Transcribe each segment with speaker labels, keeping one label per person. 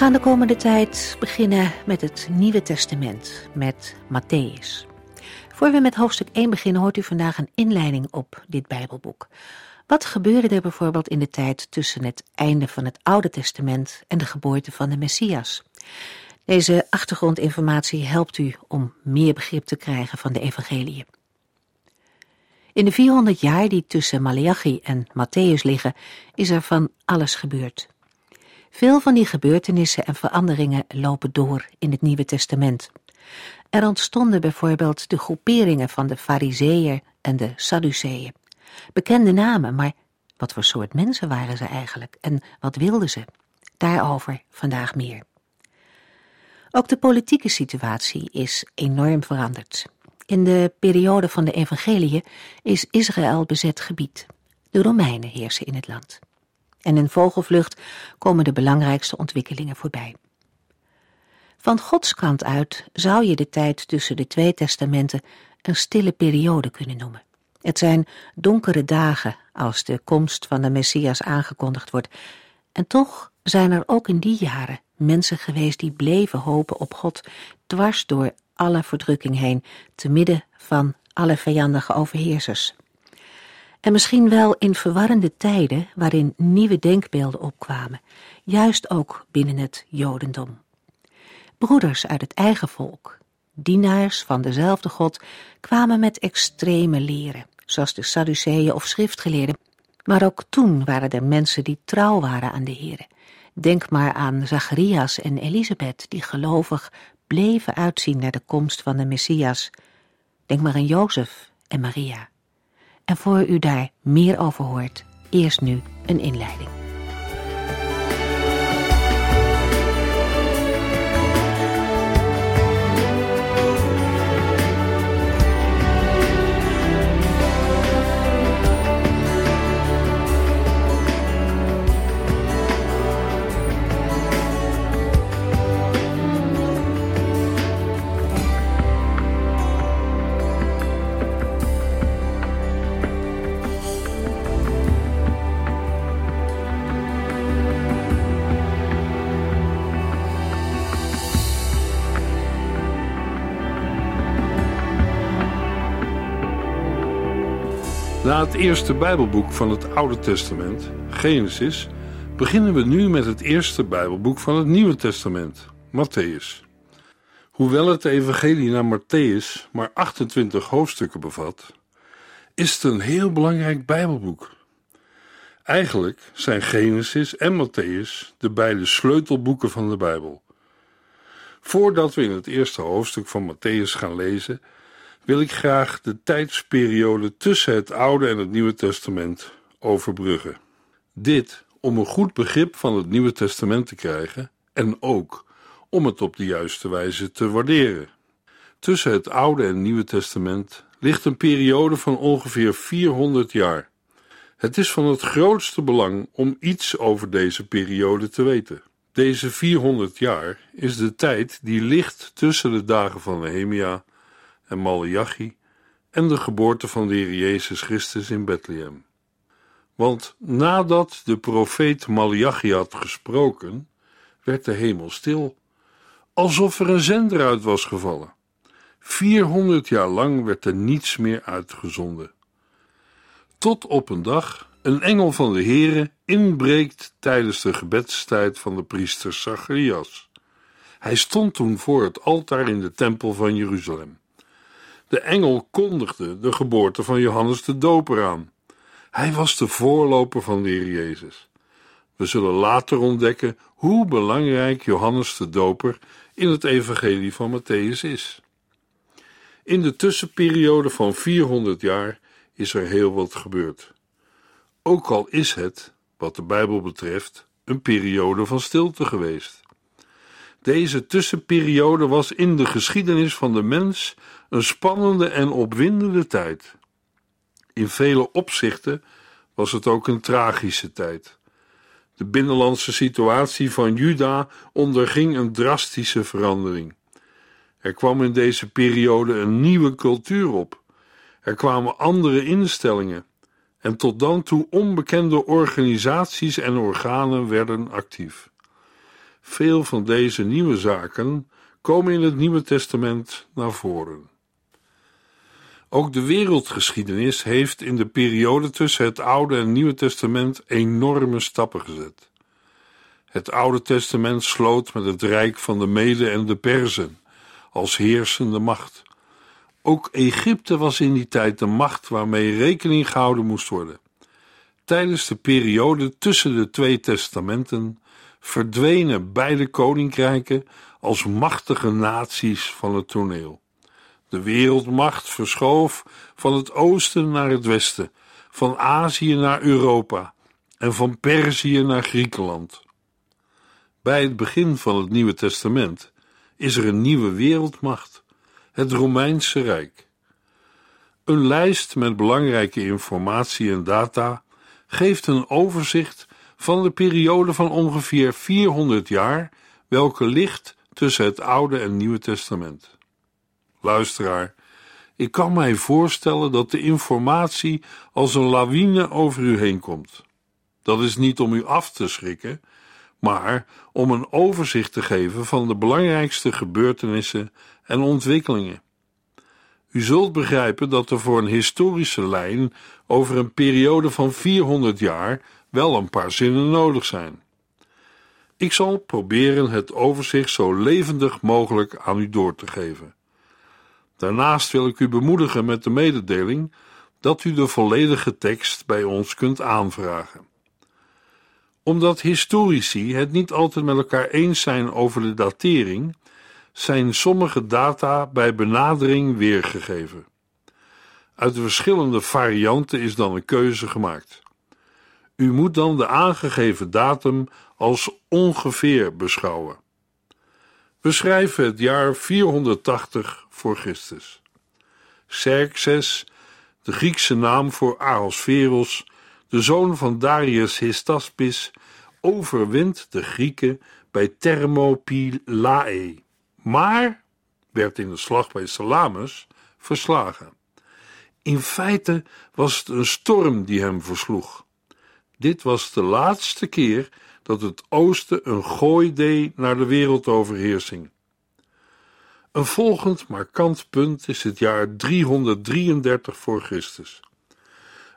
Speaker 1: Gaan de komende tijd beginnen met het Nieuwe Testament, met Matthäus. Voor we met hoofdstuk 1 beginnen, hoort u vandaag een inleiding op dit Bijbelboek. Wat gebeurde er bijvoorbeeld in de tijd tussen het einde van het Oude Testament en de geboorte van de Messias? Deze achtergrondinformatie helpt u om meer begrip te krijgen van de evangeliën. In de 400 jaar die tussen Malachi en Matthäus liggen, is er van alles gebeurd. Veel van die gebeurtenissen en veranderingen lopen door in het Nieuwe Testament. Er ontstonden bijvoorbeeld de groeperingen van de Fariseeën en de Sadduceeën. Bekende namen, maar wat voor soort mensen waren ze eigenlijk en wat wilden ze? Daarover vandaag meer. Ook de politieke situatie is enorm veranderd. In de periode van de evangeliën is Israël bezet gebied. De Romeinen heersen in het land. En in vogelvlucht komen de belangrijkste ontwikkelingen voorbij. Van Gods kant uit zou je de tijd tussen de twee testamenten een stille periode kunnen noemen. Het zijn donkere dagen als de komst van de Messias aangekondigd wordt. En toch zijn er ook in die jaren mensen geweest die bleven hopen op God, dwars door alle verdrukking heen, te midden van alle vijandige overheersers. En misschien wel in verwarrende tijden waarin nieuwe denkbeelden opkwamen, juist ook binnen het Jodendom. Broeders uit het eigen volk, dienaars van dezelfde God, kwamen met extreme leren, zoals de Sadduceeën of schriftgeleerden. Maar ook toen waren er mensen die trouw waren aan de Here. Denk maar aan Zacharias en Elisabeth, die gelovig bleven uitzien naar de komst van de Messias. Denk maar aan Jozef en Maria. En voor u daar meer over hoort, eerst nu een inleiding.
Speaker 2: Eerste Bijbelboek van het Oude Testament, Genesis, beginnen we nu met het eerste Bijbelboek van het Nieuwe Testament, Matthäus. Hoewel het Evangelie naar Matthäus maar 28 hoofdstukken bevat, is het een heel belangrijk Bijbelboek. Eigenlijk zijn Genesis en Matthäus de beide sleutelboeken van de Bijbel. Voordat we in het eerste hoofdstuk van Matthäus gaan lezen, wil ik graag de tijdsperiode tussen het Oude en het Nieuwe Testament overbruggen. Dit om een goed begrip van het Nieuwe Testament te krijgen en ook om het op de juiste wijze te waarderen. Tussen het Oude en Nieuwe Testament ligt een periode van ongeveer 400 jaar. Het is van het grootste belang om iets over deze periode te weten. Deze 400 jaar is de tijd die ligt tussen de dagen van Nehemia en Malachi en de geboorte van de Heer Jezus Christus in Bethlehem. Want nadat de profeet Malachi had gesproken, werd de hemel stil, alsof er een zender uit was gevallen. 400 jaar lang werd er niets meer uitgezonden. Tot op een dag een engel van de Heere inbreekt tijdens de gebedstijd van de priester Zacharias. Hij stond toen voor het altaar in de tempel van Jeruzalem. De engel kondigde de geboorte van Johannes de Doper aan. Hij was de voorloper van de Heer Jezus. We zullen later ontdekken hoe belangrijk Johannes de Doper in het evangelie van Matthäus is. In de tussenperiode van 400 jaar is er heel wat gebeurd. Ook al is het, wat de Bijbel betreft, een periode van stilte geweest. Deze tussenperiode was in de geschiedenis van de mens een spannende en opwindende tijd. In vele opzichten was het ook een tragische tijd. De binnenlandse situatie van Juda onderging een drastische verandering. Er kwam in deze periode een nieuwe cultuur op. Er kwamen andere instellingen en tot dan toe onbekende organisaties en organen werden actief. Veel van deze nieuwe zaken komen in het Nieuwe Testament naar voren. Ook de wereldgeschiedenis heeft in de periode tussen het Oude en Nieuwe Testament enorme stappen gezet. Het Oude Testament sloot met het rijk van de Mede en de Perzen als heersende macht. Ook Egypte was in die tijd de macht waarmee rekening gehouden moest worden. Tijdens de periode tussen de twee testamenten verdwenen beide koninkrijken als machtige naties van het toneel. De wereldmacht verschoof van het oosten naar het westen, van Azië naar Europa en van Perzië naar Griekenland. Bij het begin van het Nieuwe Testament is er een nieuwe wereldmacht, het Romeinse Rijk. Een lijst met belangrijke informatie en data geeft een overzicht van de periode van ongeveer 400 jaar, welke ligt tussen het Oude en Nieuwe Testament. Luisteraar, ik kan mij voorstellen dat de informatie als een lawine over u heen komt. Dat is niet om u af te schrikken, maar om een overzicht te geven van de belangrijkste gebeurtenissen en ontwikkelingen. U zult begrijpen dat er voor een historische lijn over een periode van 400 jaar wel een paar zinnen nodig zijn. Ik zal proberen het overzicht zo levendig mogelijk aan u door te geven. Daarnaast wil ik u bemoedigen met de mededeling dat u de volledige tekst bij ons kunt aanvragen. Omdat historici het niet altijd met elkaar eens zijn over de datering, zijn sommige data bij benadering weergegeven. Uit de verschillende varianten is dan een keuze gemaakt. U moet dan de aangegeven datum als ongeveer beschouwen. We schrijven het jaar 480 voor Christus. Xerxes, de Griekse naam voor Ahasveros, de zoon van Darius Hystaspes, overwint de Grieken bij Thermopylae, maar werd in de slag bij Salamis verslagen. In feite was het een storm die hem versloeg. Dit was de laatste keer dat het oosten een gooi deed naar de wereldoverheersing. Een volgend markant punt is het jaar 333 voor Christus.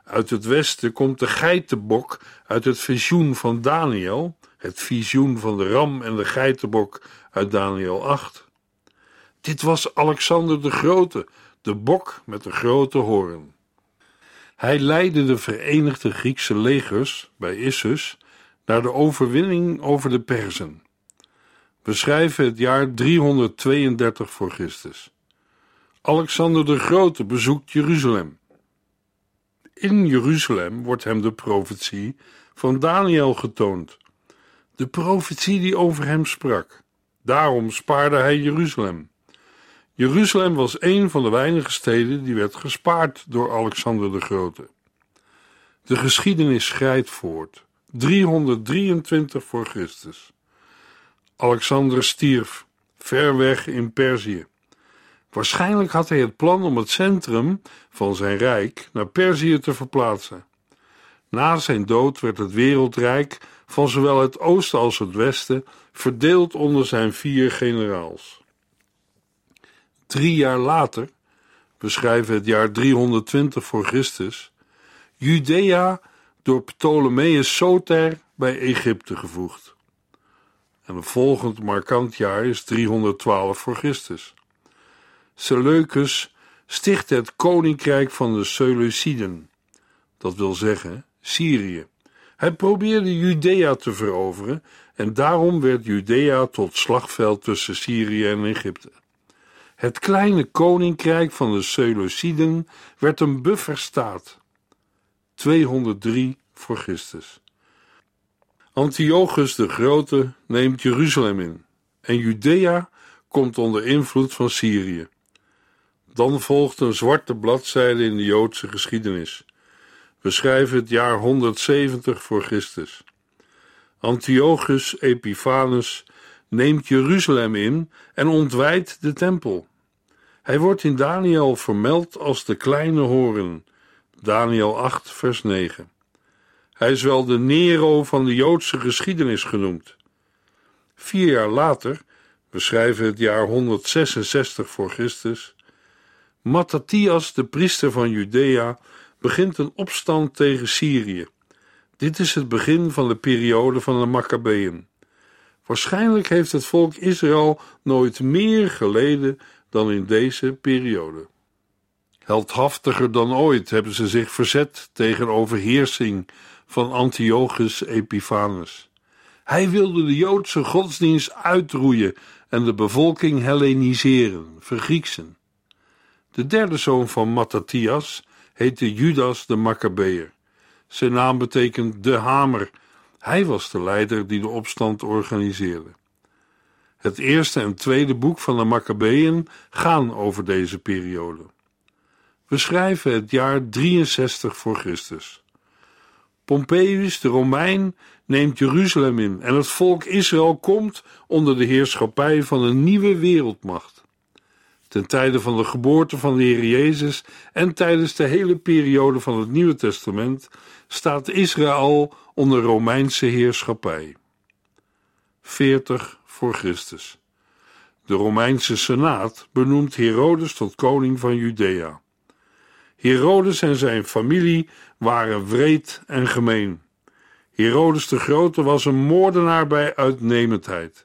Speaker 2: Uit het westen komt de geitenbok uit het visioen van Daniel, het visioen van de ram en de geitenbok uit Daniel 8. Dit was Alexander de Grote, de bok met de grote hoorn. Hij leidde de verenigde Griekse legers bij Issus naar de overwinning over de Perzen. We schrijven het jaar 332 voor Christus. Alexander de Grote bezoekt Jeruzalem. In Jeruzalem wordt hem de profetie van Daniel getoond. De profetie die over hem sprak. Daarom spaarde hij Jeruzalem. Jeruzalem was een van de weinige steden die werd gespaard door Alexander de Grote. De geschiedenis schrijdt voort. 323 voor Christus. Alexander stierf, ver weg in Perzië. Waarschijnlijk had hij het plan om het centrum van zijn rijk naar Perzië te verplaatsen. Na zijn dood werd het wereldrijk van zowel het oosten als het westen verdeeld onder zijn vier generaals. Drie jaar later, we schrijven het jaar 320 voor Christus, Judea door Ptolemeus Soter bij Egypte gevoegd. En een volgend markant jaar is 312 voor Christus. Seleucus stichtte het koninkrijk van de Seleuciden, dat wil zeggen Syrië. Hij probeerde Judea te veroveren en daarom werd Judea tot slagveld tussen Syrië en Egypte. Het kleine koninkrijk van de Seleuciden werd een bufferstaat. 203 voor Christus. Antiochus de Grote neemt Jeruzalem in. en Judea komt onder invloed van Syrië. Dan volgt een zwarte bladzijde in de Joodse geschiedenis. We schrijven het jaar 170 voor Christus. Antiochus Epiphanes neemt Jeruzalem in en ontwijdt de tempel. Hij wordt in Daniel vermeld als de kleine horen. Daniel 8, vers 9. Hij is wel de Nero van de Joodse geschiedenis genoemd. Vier jaar later, we schrijven het jaar 166 voor Christus, Matthias, de priester van Judea, begint een opstand tegen Syrië. Dit is het begin van de periode van de Maccabeën. Waarschijnlijk heeft het volk Israël nooit meer geleden dan in deze periode. Heldhaftiger dan ooit hebben ze zich verzet tegen overheersing van Antiochus Epiphanes. Hij wilde de Joodse godsdienst uitroeien en de bevolking Helleniseren, vergrieksen. De derde zoon van Matthias heette Judas de Maccabeer. Zijn naam betekent de hamer. Hij was de leider die de opstand organiseerde. Het eerste en tweede boek van de Maccabeeën gaan over deze periode. We schrijven het jaar 63 voor Christus. Pompeius, de Romein, neemt Jeruzalem in en het volk Israël komt onder de heerschappij van een nieuwe wereldmacht. Ten tijde van de geboorte van de Heer Jezus en tijdens de hele periode van het Nieuwe Testament staat Israël onder Romeinse heerschappij. 40 voor Christus. De Romeinse Senaat benoemt Herodes tot koning van Judea. Herodes en zijn familie waren wreed en gemeen. Herodes de Grote was een moordenaar bij uitnemendheid.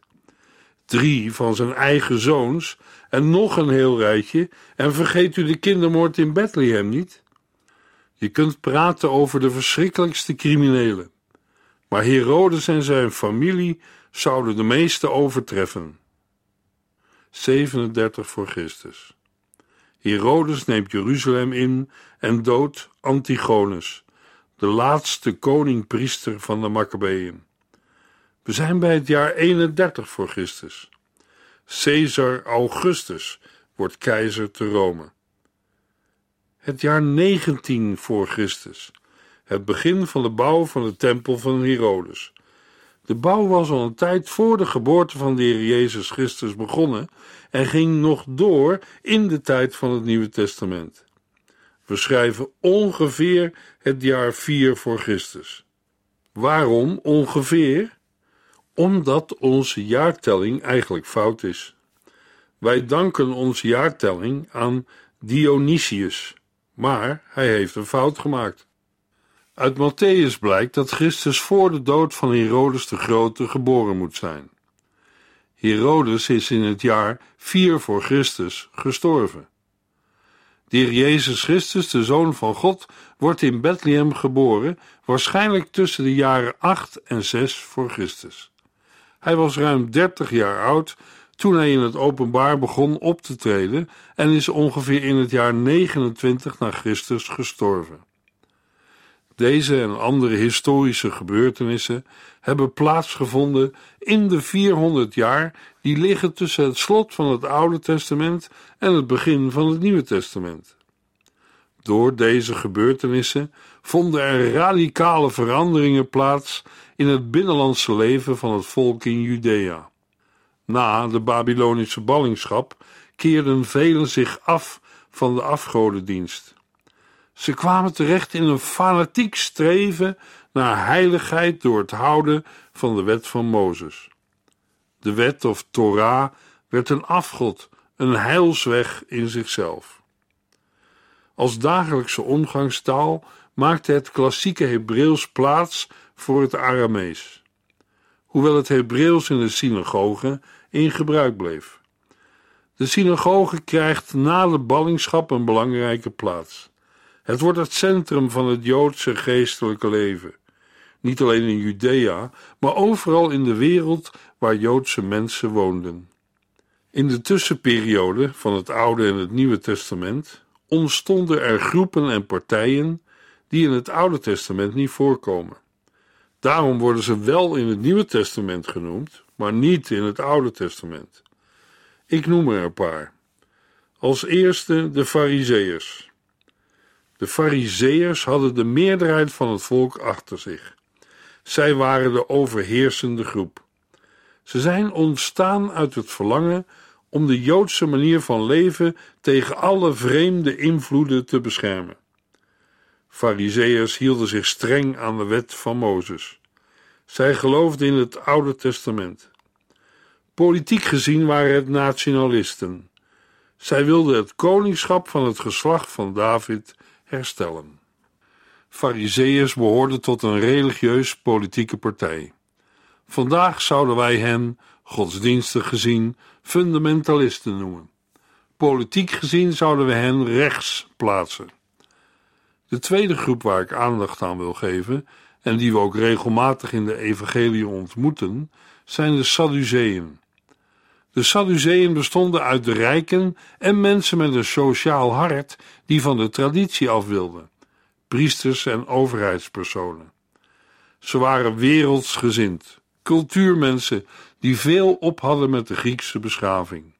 Speaker 2: Drie van zijn eigen zoons en nog een heel rijtje, en vergeet u de kindermoord in Bethlehem niet. Je kunt praten over de verschrikkelijkste criminelen, maar Herodes en zijn familie zouden de meeste overtreffen. 37 voor Christus. Herodes neemt Jeruzalem in en doodt Antigonus, de laatste koning-priester van de Maccabeeën. We zijn bij het jaar 31 voor Christus. Caesar Augustus wordt keizer te Rome. Het jaar 19 voor Christus. Het begin van de bouw van de tempel van Herodes. De bouw was al een tijd voor de geboorte van de Heer Jezus Christus begonnen en ging nog door in de tijd van het Nieuwe Testament. We schrijven ongeveer het jaar 4 voor Christus. Waarom ongeveer? Omdat onze jaartelling eigenlijk fout is. Wij danken onze jaartelling aan Dionysius, maar hij heeft een fout gemaakt. Uit Matthäus blijkt dat Christus voor de dood van Herodes de Grote geboren moet zijn. Herodes is in het jaar 4 voor Christus gestorven. De Jezus Christus, de Zoon van God, wordt in Bethlehem geboren, waarschijnlijk tussen de jaren 8 en 6 voor Christus. Hij was ruim 30 jaar oud toen hij in het openbaar begon op te treden en is ongeveer in het jaar 29 na Christus gestorven. Deze en andere historische gebeurtenissen hebben plaatsgevonden in de 400 jaar die liggen tussen het slot van het Oude Testament en het begin van het Nieuwe Testament. Door deze gebeurtenissen vonden er radicale veranderingen plaats in het binnenlandse leven van het volk in Judea. Na de Babylonische ballingschap keerden velen zich af van de afgodendienst. Ze kwamen terecht in een fanatiek streven naar heiligheid door het houden van de wet van Mozes. De wet of Torah werd een afgod, een heilsweg in zichzelf. Als dagelijkse omgangstaal maakte het klassieke Hebreeuws plaats voor het Aramees, hoewel het Hebreeuws in de synagoge in gebruik bleef. De synagoge krijgt na de ballingschap een belangrijke plaats. Het wordt het centrum van het Joodse geestelijke leven. Niet alleen in Judea, maar overal in de wereld waar Joodse mensen woonden. In de tussenperiode van het Oude en het Nieuwe Testament ontstonden er groepen en partijen die in het Oude Testament niet voorkomen. Daarom worden ze wel in het Nieuwe Testament genoemd, maar niet in het Oude Testament. Ik noem er een paar. Als eerste de Fariseërs. De Fariseërs hadden de meerderheid van het volk achter zich. Zij waren de overheersende groep. Ze zijn ontstaan uit het verlangen om de Joodse manier van leven tegen alle vreemde invloeden te beschermen. Fariseërs hielden zich streng aan de wet van Mozes. Zij geloofden in het Oude Testament. Politiek gezien waren het nationalisten. Zij wilden het koningschap van het geslacht van David herstellen. Fariseërs behoorden tot een religieus-politieke partij. Vandaag zouden wij hen, godsdienstig gezien, fundamentalisten noemen. Politiek gezien zouden we hen rechts plaatsen. De tweede groep waar ik aandacht aan wil geven, en die we ook regelmatig in de evangelie ontmoeten, zijn de Sadduceeën. De Sadduceeën bestonden uit de rijken en mensen met een sociaal hart die van de traditie af wilden, priesters en overheidspersonen. Ze waren wereldsgezind, cultuurmensen die veel op hadden met de Griekse beschaving.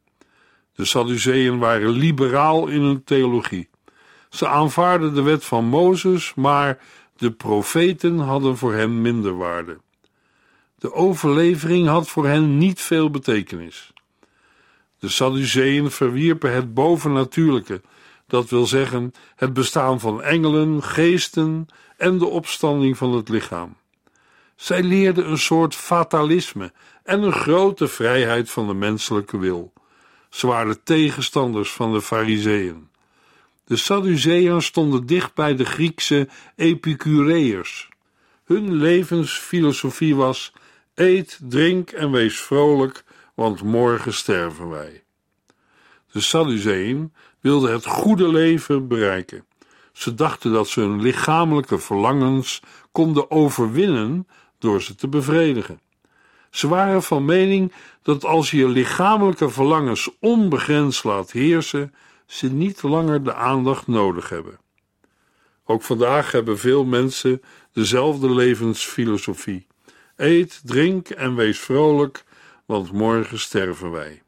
Speaker 2: De Sadduceeën waren liberaal in hun theologie. Ze aanvaarden de wet van Mozes, maar de profeten hadden voor hen minder waarde. De overlevering had voor hen niet veel betekenis. De Sadduceeën verwierpen het bovennatuurlijke, dat wil zeggen het bestaan van engelen, geesten en de opstanding van het lichaam. Zij leerden een soort fatalisme en een grote vrijheid van de menselijke wil. Ze waren tegenstanders van de Fariseeën. De Sadduceeën stonden dicht bij de Griekse Epicureërs. Hun levensfilosofie was: eet, drink en wees vrolijk, want morgen sterven wij. De Sadduceeën wilden het goede leven bereiken. Ze dachten dat ze hun lichamelijke verlangens konden overwinnen door ze te bevredigen. Ze waren van mening dat als je je lichamelijke verlangens onbegrensd laat heersen, ze niet langer de aandacht nodig hebben. Ook vandaag hebben veel mensen dezelfde levensfilosofie. Eet, drink en wees vrolijk, want morgen sterven wij.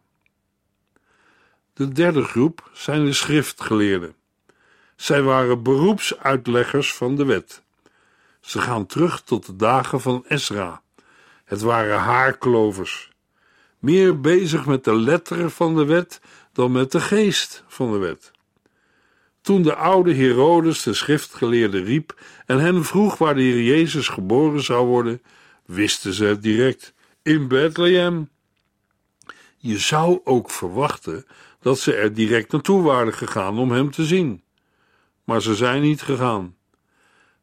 Speaker 2: De derde groep zijn de schriftgeleerden. Zij waren beroepsuitleggers van de wet. Ze gaan terug tot de dagen van Esra. Het waren haarklovers, meer bezig met de letteren van de wet dan met de geest van de wet. Toen de oude Herodes de schriftgeleerde riep en hen vroeg waar de Heer Jezus geboren zou worden, wisten ze het direct: in Bethlehem. Je zou ook verwachten dat ze er direct naartoe waren gegaan om hem te zien. Maar ze zijn niet gegaan.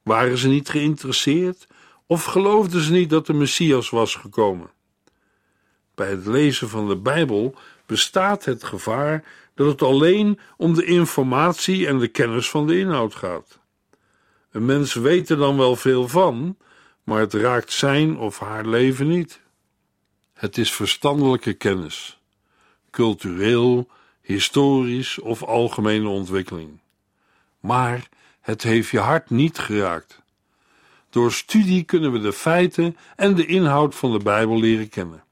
Speaker 2: Waren ze niet geïnteresseerd of geloofden ze niet dat de Messias was gekomen? Bij het lezen van de Bijbel bestaat het gevaar dat het alleen om de informatie en de kennis van de inhoud gaat. Een mens weet er dan wel veel van, maar het raakt zijn of haar leven niet. Het is verstandelijke kennis, cultureel, historisch of algemene ontwikkeling. Maar het heeft je hart niet geraakt. Door studie kunnen we de feiten en de inhoud van de Bijbel leren kennen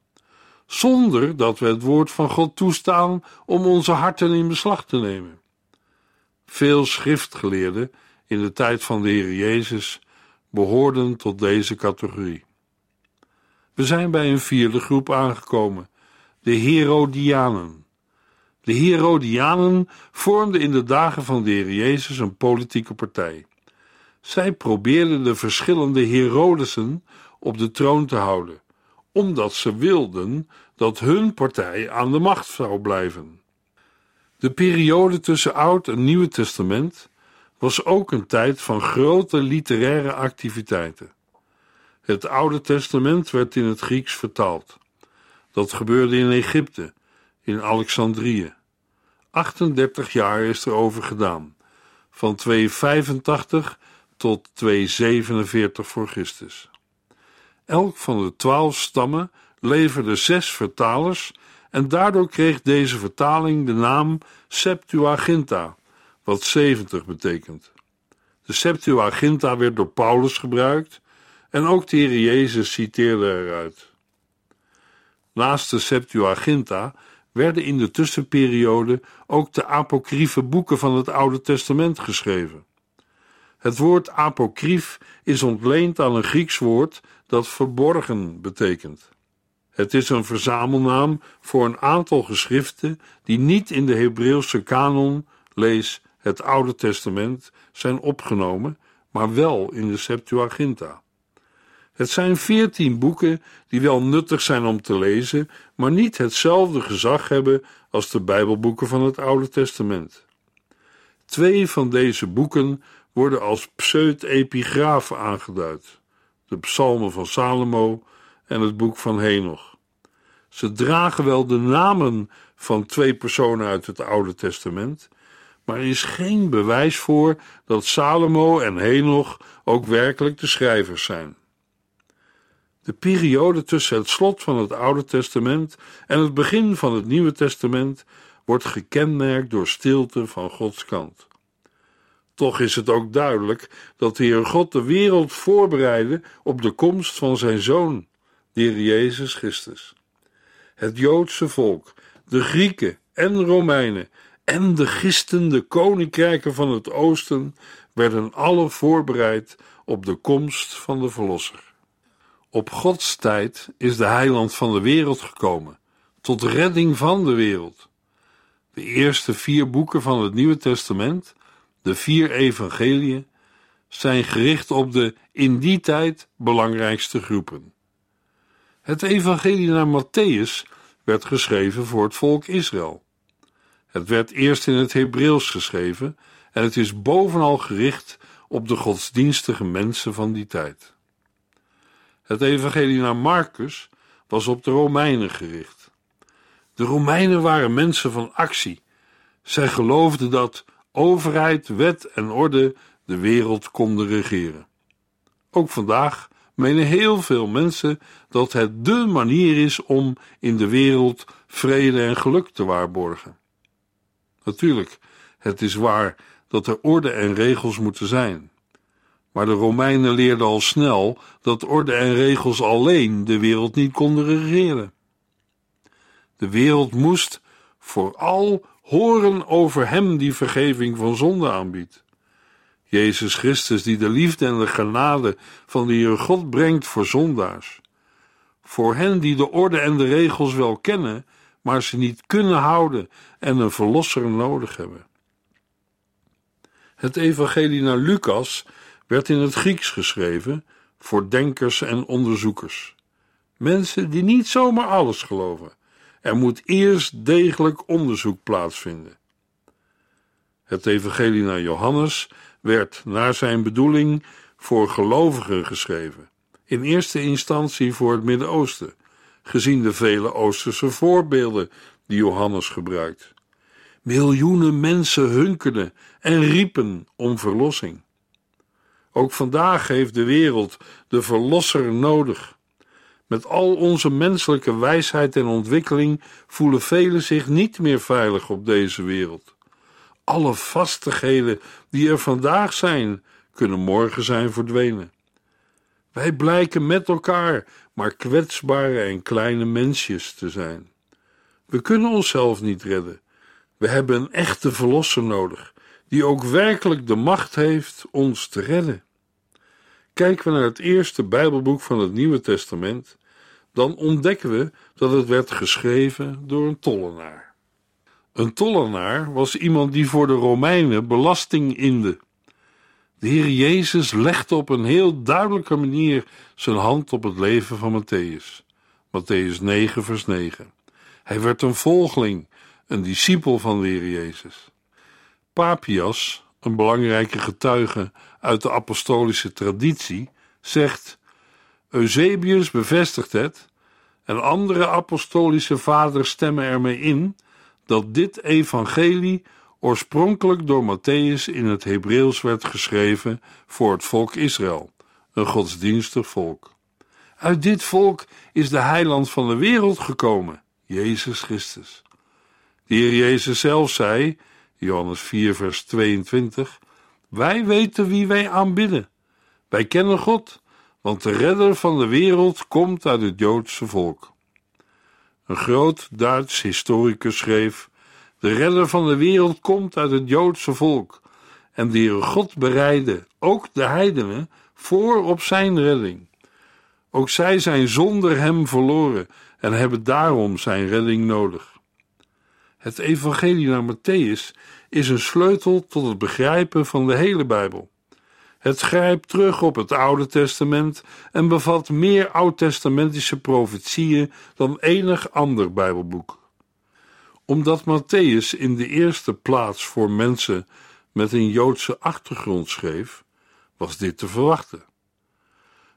Speaker 2: zonder dat we het woord van God toestaan om onze harten in beslag te nemen. Veel schriftgeleerden in de tijd van de Heer Jezus behoorden tot deze categorie. We zijn bij een vierde groep aangekomen, de Herodianen. De Herodianen vormden in de dagen van de Heer Jezus een politieke partij. Zij probeerden de verschillende Herodesen op de troon te houden omdat ze wilden dat hun partij aan de macht zou blijven. De periode tussen Oud en Nieuwe Testament was ook een tijd van grote literaire activiteiten. Het Oude Testament werd in het Grieks vertaald. Dat gebeurde in Egypte, in Alexandrië. 38 jaar is er over gedaan, van 285 tot 247 voor Christus. Elk van de twaalf stammen leverde zes vertalers en daardoor kreeg deze vertaling de naam Septuaginta, wat 70 betekent. De Septuaginta werd door Paulus gebruikt en ook de Heer Jezus citeerde eruit. Naast de Septuaginta werden in de tussenperiode ook de apocryfe boeken van het Oude Testament geschreven. Het woord apocryf is ontleend aan een Grieks woord dat verborgen betekent. Het is een verzamelnaam voor een aantal geschriften die niet in de Hebreeuwse kanon, lees het Oude Testament, zijn opgenomen, maar wel in de Septuaginta. Het zijn veertien boeken die wel nuttig zijn om te lezen, maar niet hetzelfde gezag hebben als de Bijbelboeken van het Oude Testament. Twee van deze boeken worden als pseudepigrafen aangeduid: de Psalmen van Salomo en het boek van Henoch. Ze dragen wel de namen van twee personen uit het Oude Testament, maar er is geen bewijs voor dat Salomo en Henoch ook werkelijk de schrijvers zijn. De periode tussen het slot van het Oude Testament en het begin van het Nieuwe Testament wordt gekenmerkt door stilte van Gods kant. Toch is het ook duidelijk dat de Heer God de wereld voorbereidde op de komst van zijn Zoon, de Heer Jezus Christus. Het Joodse volk, de Grieken en Romeinen en de gistende koninkrijken van het Oosten werden alle voorbereid op de komst van de Verlosser. Op Gods tijd is de heiland van de wereld gekomen, tot redding van de wereld. De eerste vier boeken van het Nieuwe Testament, de vier evangeliën, zijn gericht op de in die tijd belangrijkste groepen. Het evangelie naar Matthäus werd geschreven voor het volk Israël. Het werd eerst in het Hebreeuws geschreven en het is bovenal gericht op de godsdienstige mensen van die tijd. Het evangelie naar Marcus was op de Romeinen gericht. De Romeinen waren mensen van actie. Zij geloofden dat overheid, wet en orde de wereld konden regeren. Ook vandaag menen heel veel mensen dat het dé manier is om in de wereld vrede en geluk te waarborgen. Natuurlijk, het is waar dat er orde en regels moeten zijn. Maar de Romeinen leerden al snel dat orde en regels alleen de wereld niet konden regeren. De wereld moest vooral horen over Hem die vergeving van zonde aanbiedt. Jezus Christus die de liefde en de genade van de Heer God brengt voor zondaars. Voor hen die de orde en de regels wel kennen, maar ze niet kunnen houden en een verlosser nodig hebben. Het evangelie naar Lucas werd in het Grieks geschreven voor denkers en onderzoekers. Mensen die niet zomaar alles geloven. Er moet eerst degelijk onderzoek plaatsvinden. Het evangelie naar Johannes werd naar zijn bedoeling voor gelovigen geschreven, in eerste instantie voor het Midden-Oosten, gezien de vele Oosterse voorbeelden die Johannes gebruikt. Miljoenen mensen hunkerden en riepen om verlossing. Ook vandaag heeft de wereld de Verlosser nodig. Met al onze menselijke wijsheid en ontwikkeling voelen velen zich niet meer veilig op deze wereld. Alle vastigheden die er vandaag zijn, kunnen morgen zijn verdwenen. Wij blijken met elkaar maar kwetsbare en kleine mensjes te zijn. We kunnen onszelf niet redden. We hebben een echte verlosser nodig, die ook werkelijk de macht heeft ons te redden. Kijken we naar het eerste Bijbelboek van het Nieuwe Testament, dan ontdekken we dat het werd geschreven door een tollenaar. Een tollenaar was iemand die voor de Romeinen belasting inde. De Heer Jezus legde op een heel duidelijke manier zijn hand op het leven van Matthäus. Matthäus 9, vers 9. Hij werd een volgeling, een discipel van de Heer Jezus. Papias, een belangrijke getuige uit de apostolische traditie, zegt: Eusebius bevestigt het en andere apostolische vaders stemmen ermee in dat dit evangelie oorspronkelijk door Matthäus in het Hebreeuws werd geschreven voor het volk Israël, een godsdienstig volk. Uit dit volk is de heiland van de wereld gekomen, Jezus Christus. De Heer Jezus zelf zei Johannes 4, vers 22. Wij weten wie wij aanbidden. Wij kennen God, want de redder van de wereld komt uit het Joodse volk. een groot Duits historicus, schreef: De redder van de wereld komt uit het Joodse volk. En Heere God bereidde ook de heidenen voor op zijn redding. Ook zij zijn zonder hem verloren en hebben daarom zijn redding nodig. Het evangelie naar Matthäus is een sleutel tot het begrijpen van de hele Bijbel. Het grijpt terug op het Oude Testament en bevat meer oud-testamentische profetieën dan enig ander Bijbelboek. Omdat Matthäus in de eerste plaats voor mensen met een Joodse achtergrond schreef, was dit te verwachten.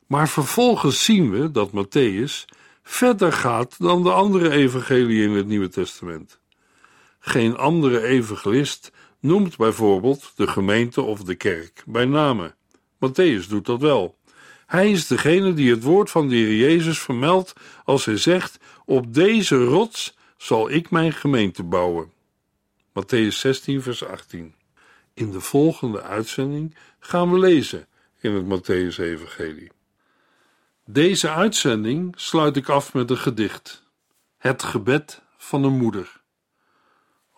Speaker 2: Maar vervolgens zien we dat Matthäus verder gaat dan de andere evangeliën in het Nieuwe Testament. Geen andere evangelist noemt bijvoorbeeld de gemeente of de kerk bij name. Matthäus doet dat wel. Hij is degene die het woord van de Heer Jezus vermeldt als hij zegt: Op deze rots zal ik mijn gemeente bouwen. Matthäus 16, vers 18. In de volgende uitzending gaan we lezen in het Matthäus-evangelie. Deze uitzending sluit ik af met een gedicht. Het gebed van een moeder.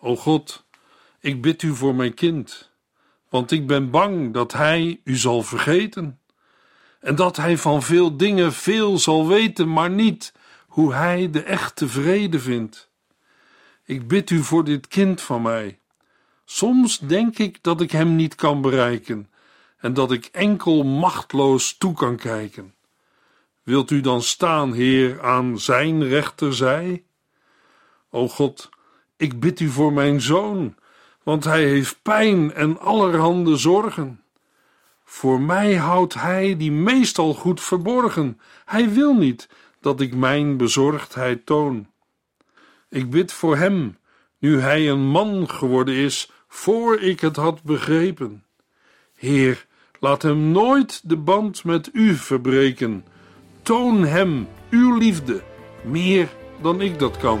Speaker 2: O God, ik bid u voor mijn kind, want ik ben bang dat hij u zal vergeten en dat hij van veel dingen veel zal weten, maar niet hoe hij de echte vrede vindt. Ik bid u voor dit kind van mij. Soms denk ik dat ik hem niet kan bereiken en dat ik enkel machtloos toe kan kijken. Wilt u dan staan, Heer, aan zijn rechterzij? O God, ik bid u voor mijn zoon, want hij heeft pijn en allerhande zorgen. Voor mij houdt hij die meestal goed verborgen. Hij wil niet dat ik mijn bezorgdheid toon. Ik bid voor hem, nu hij een man geworden is, voor ik het had begrepen. Heer, laat hem nooit de band met u verbreken. Toon hem uw liefde, meer dan ik dat kan.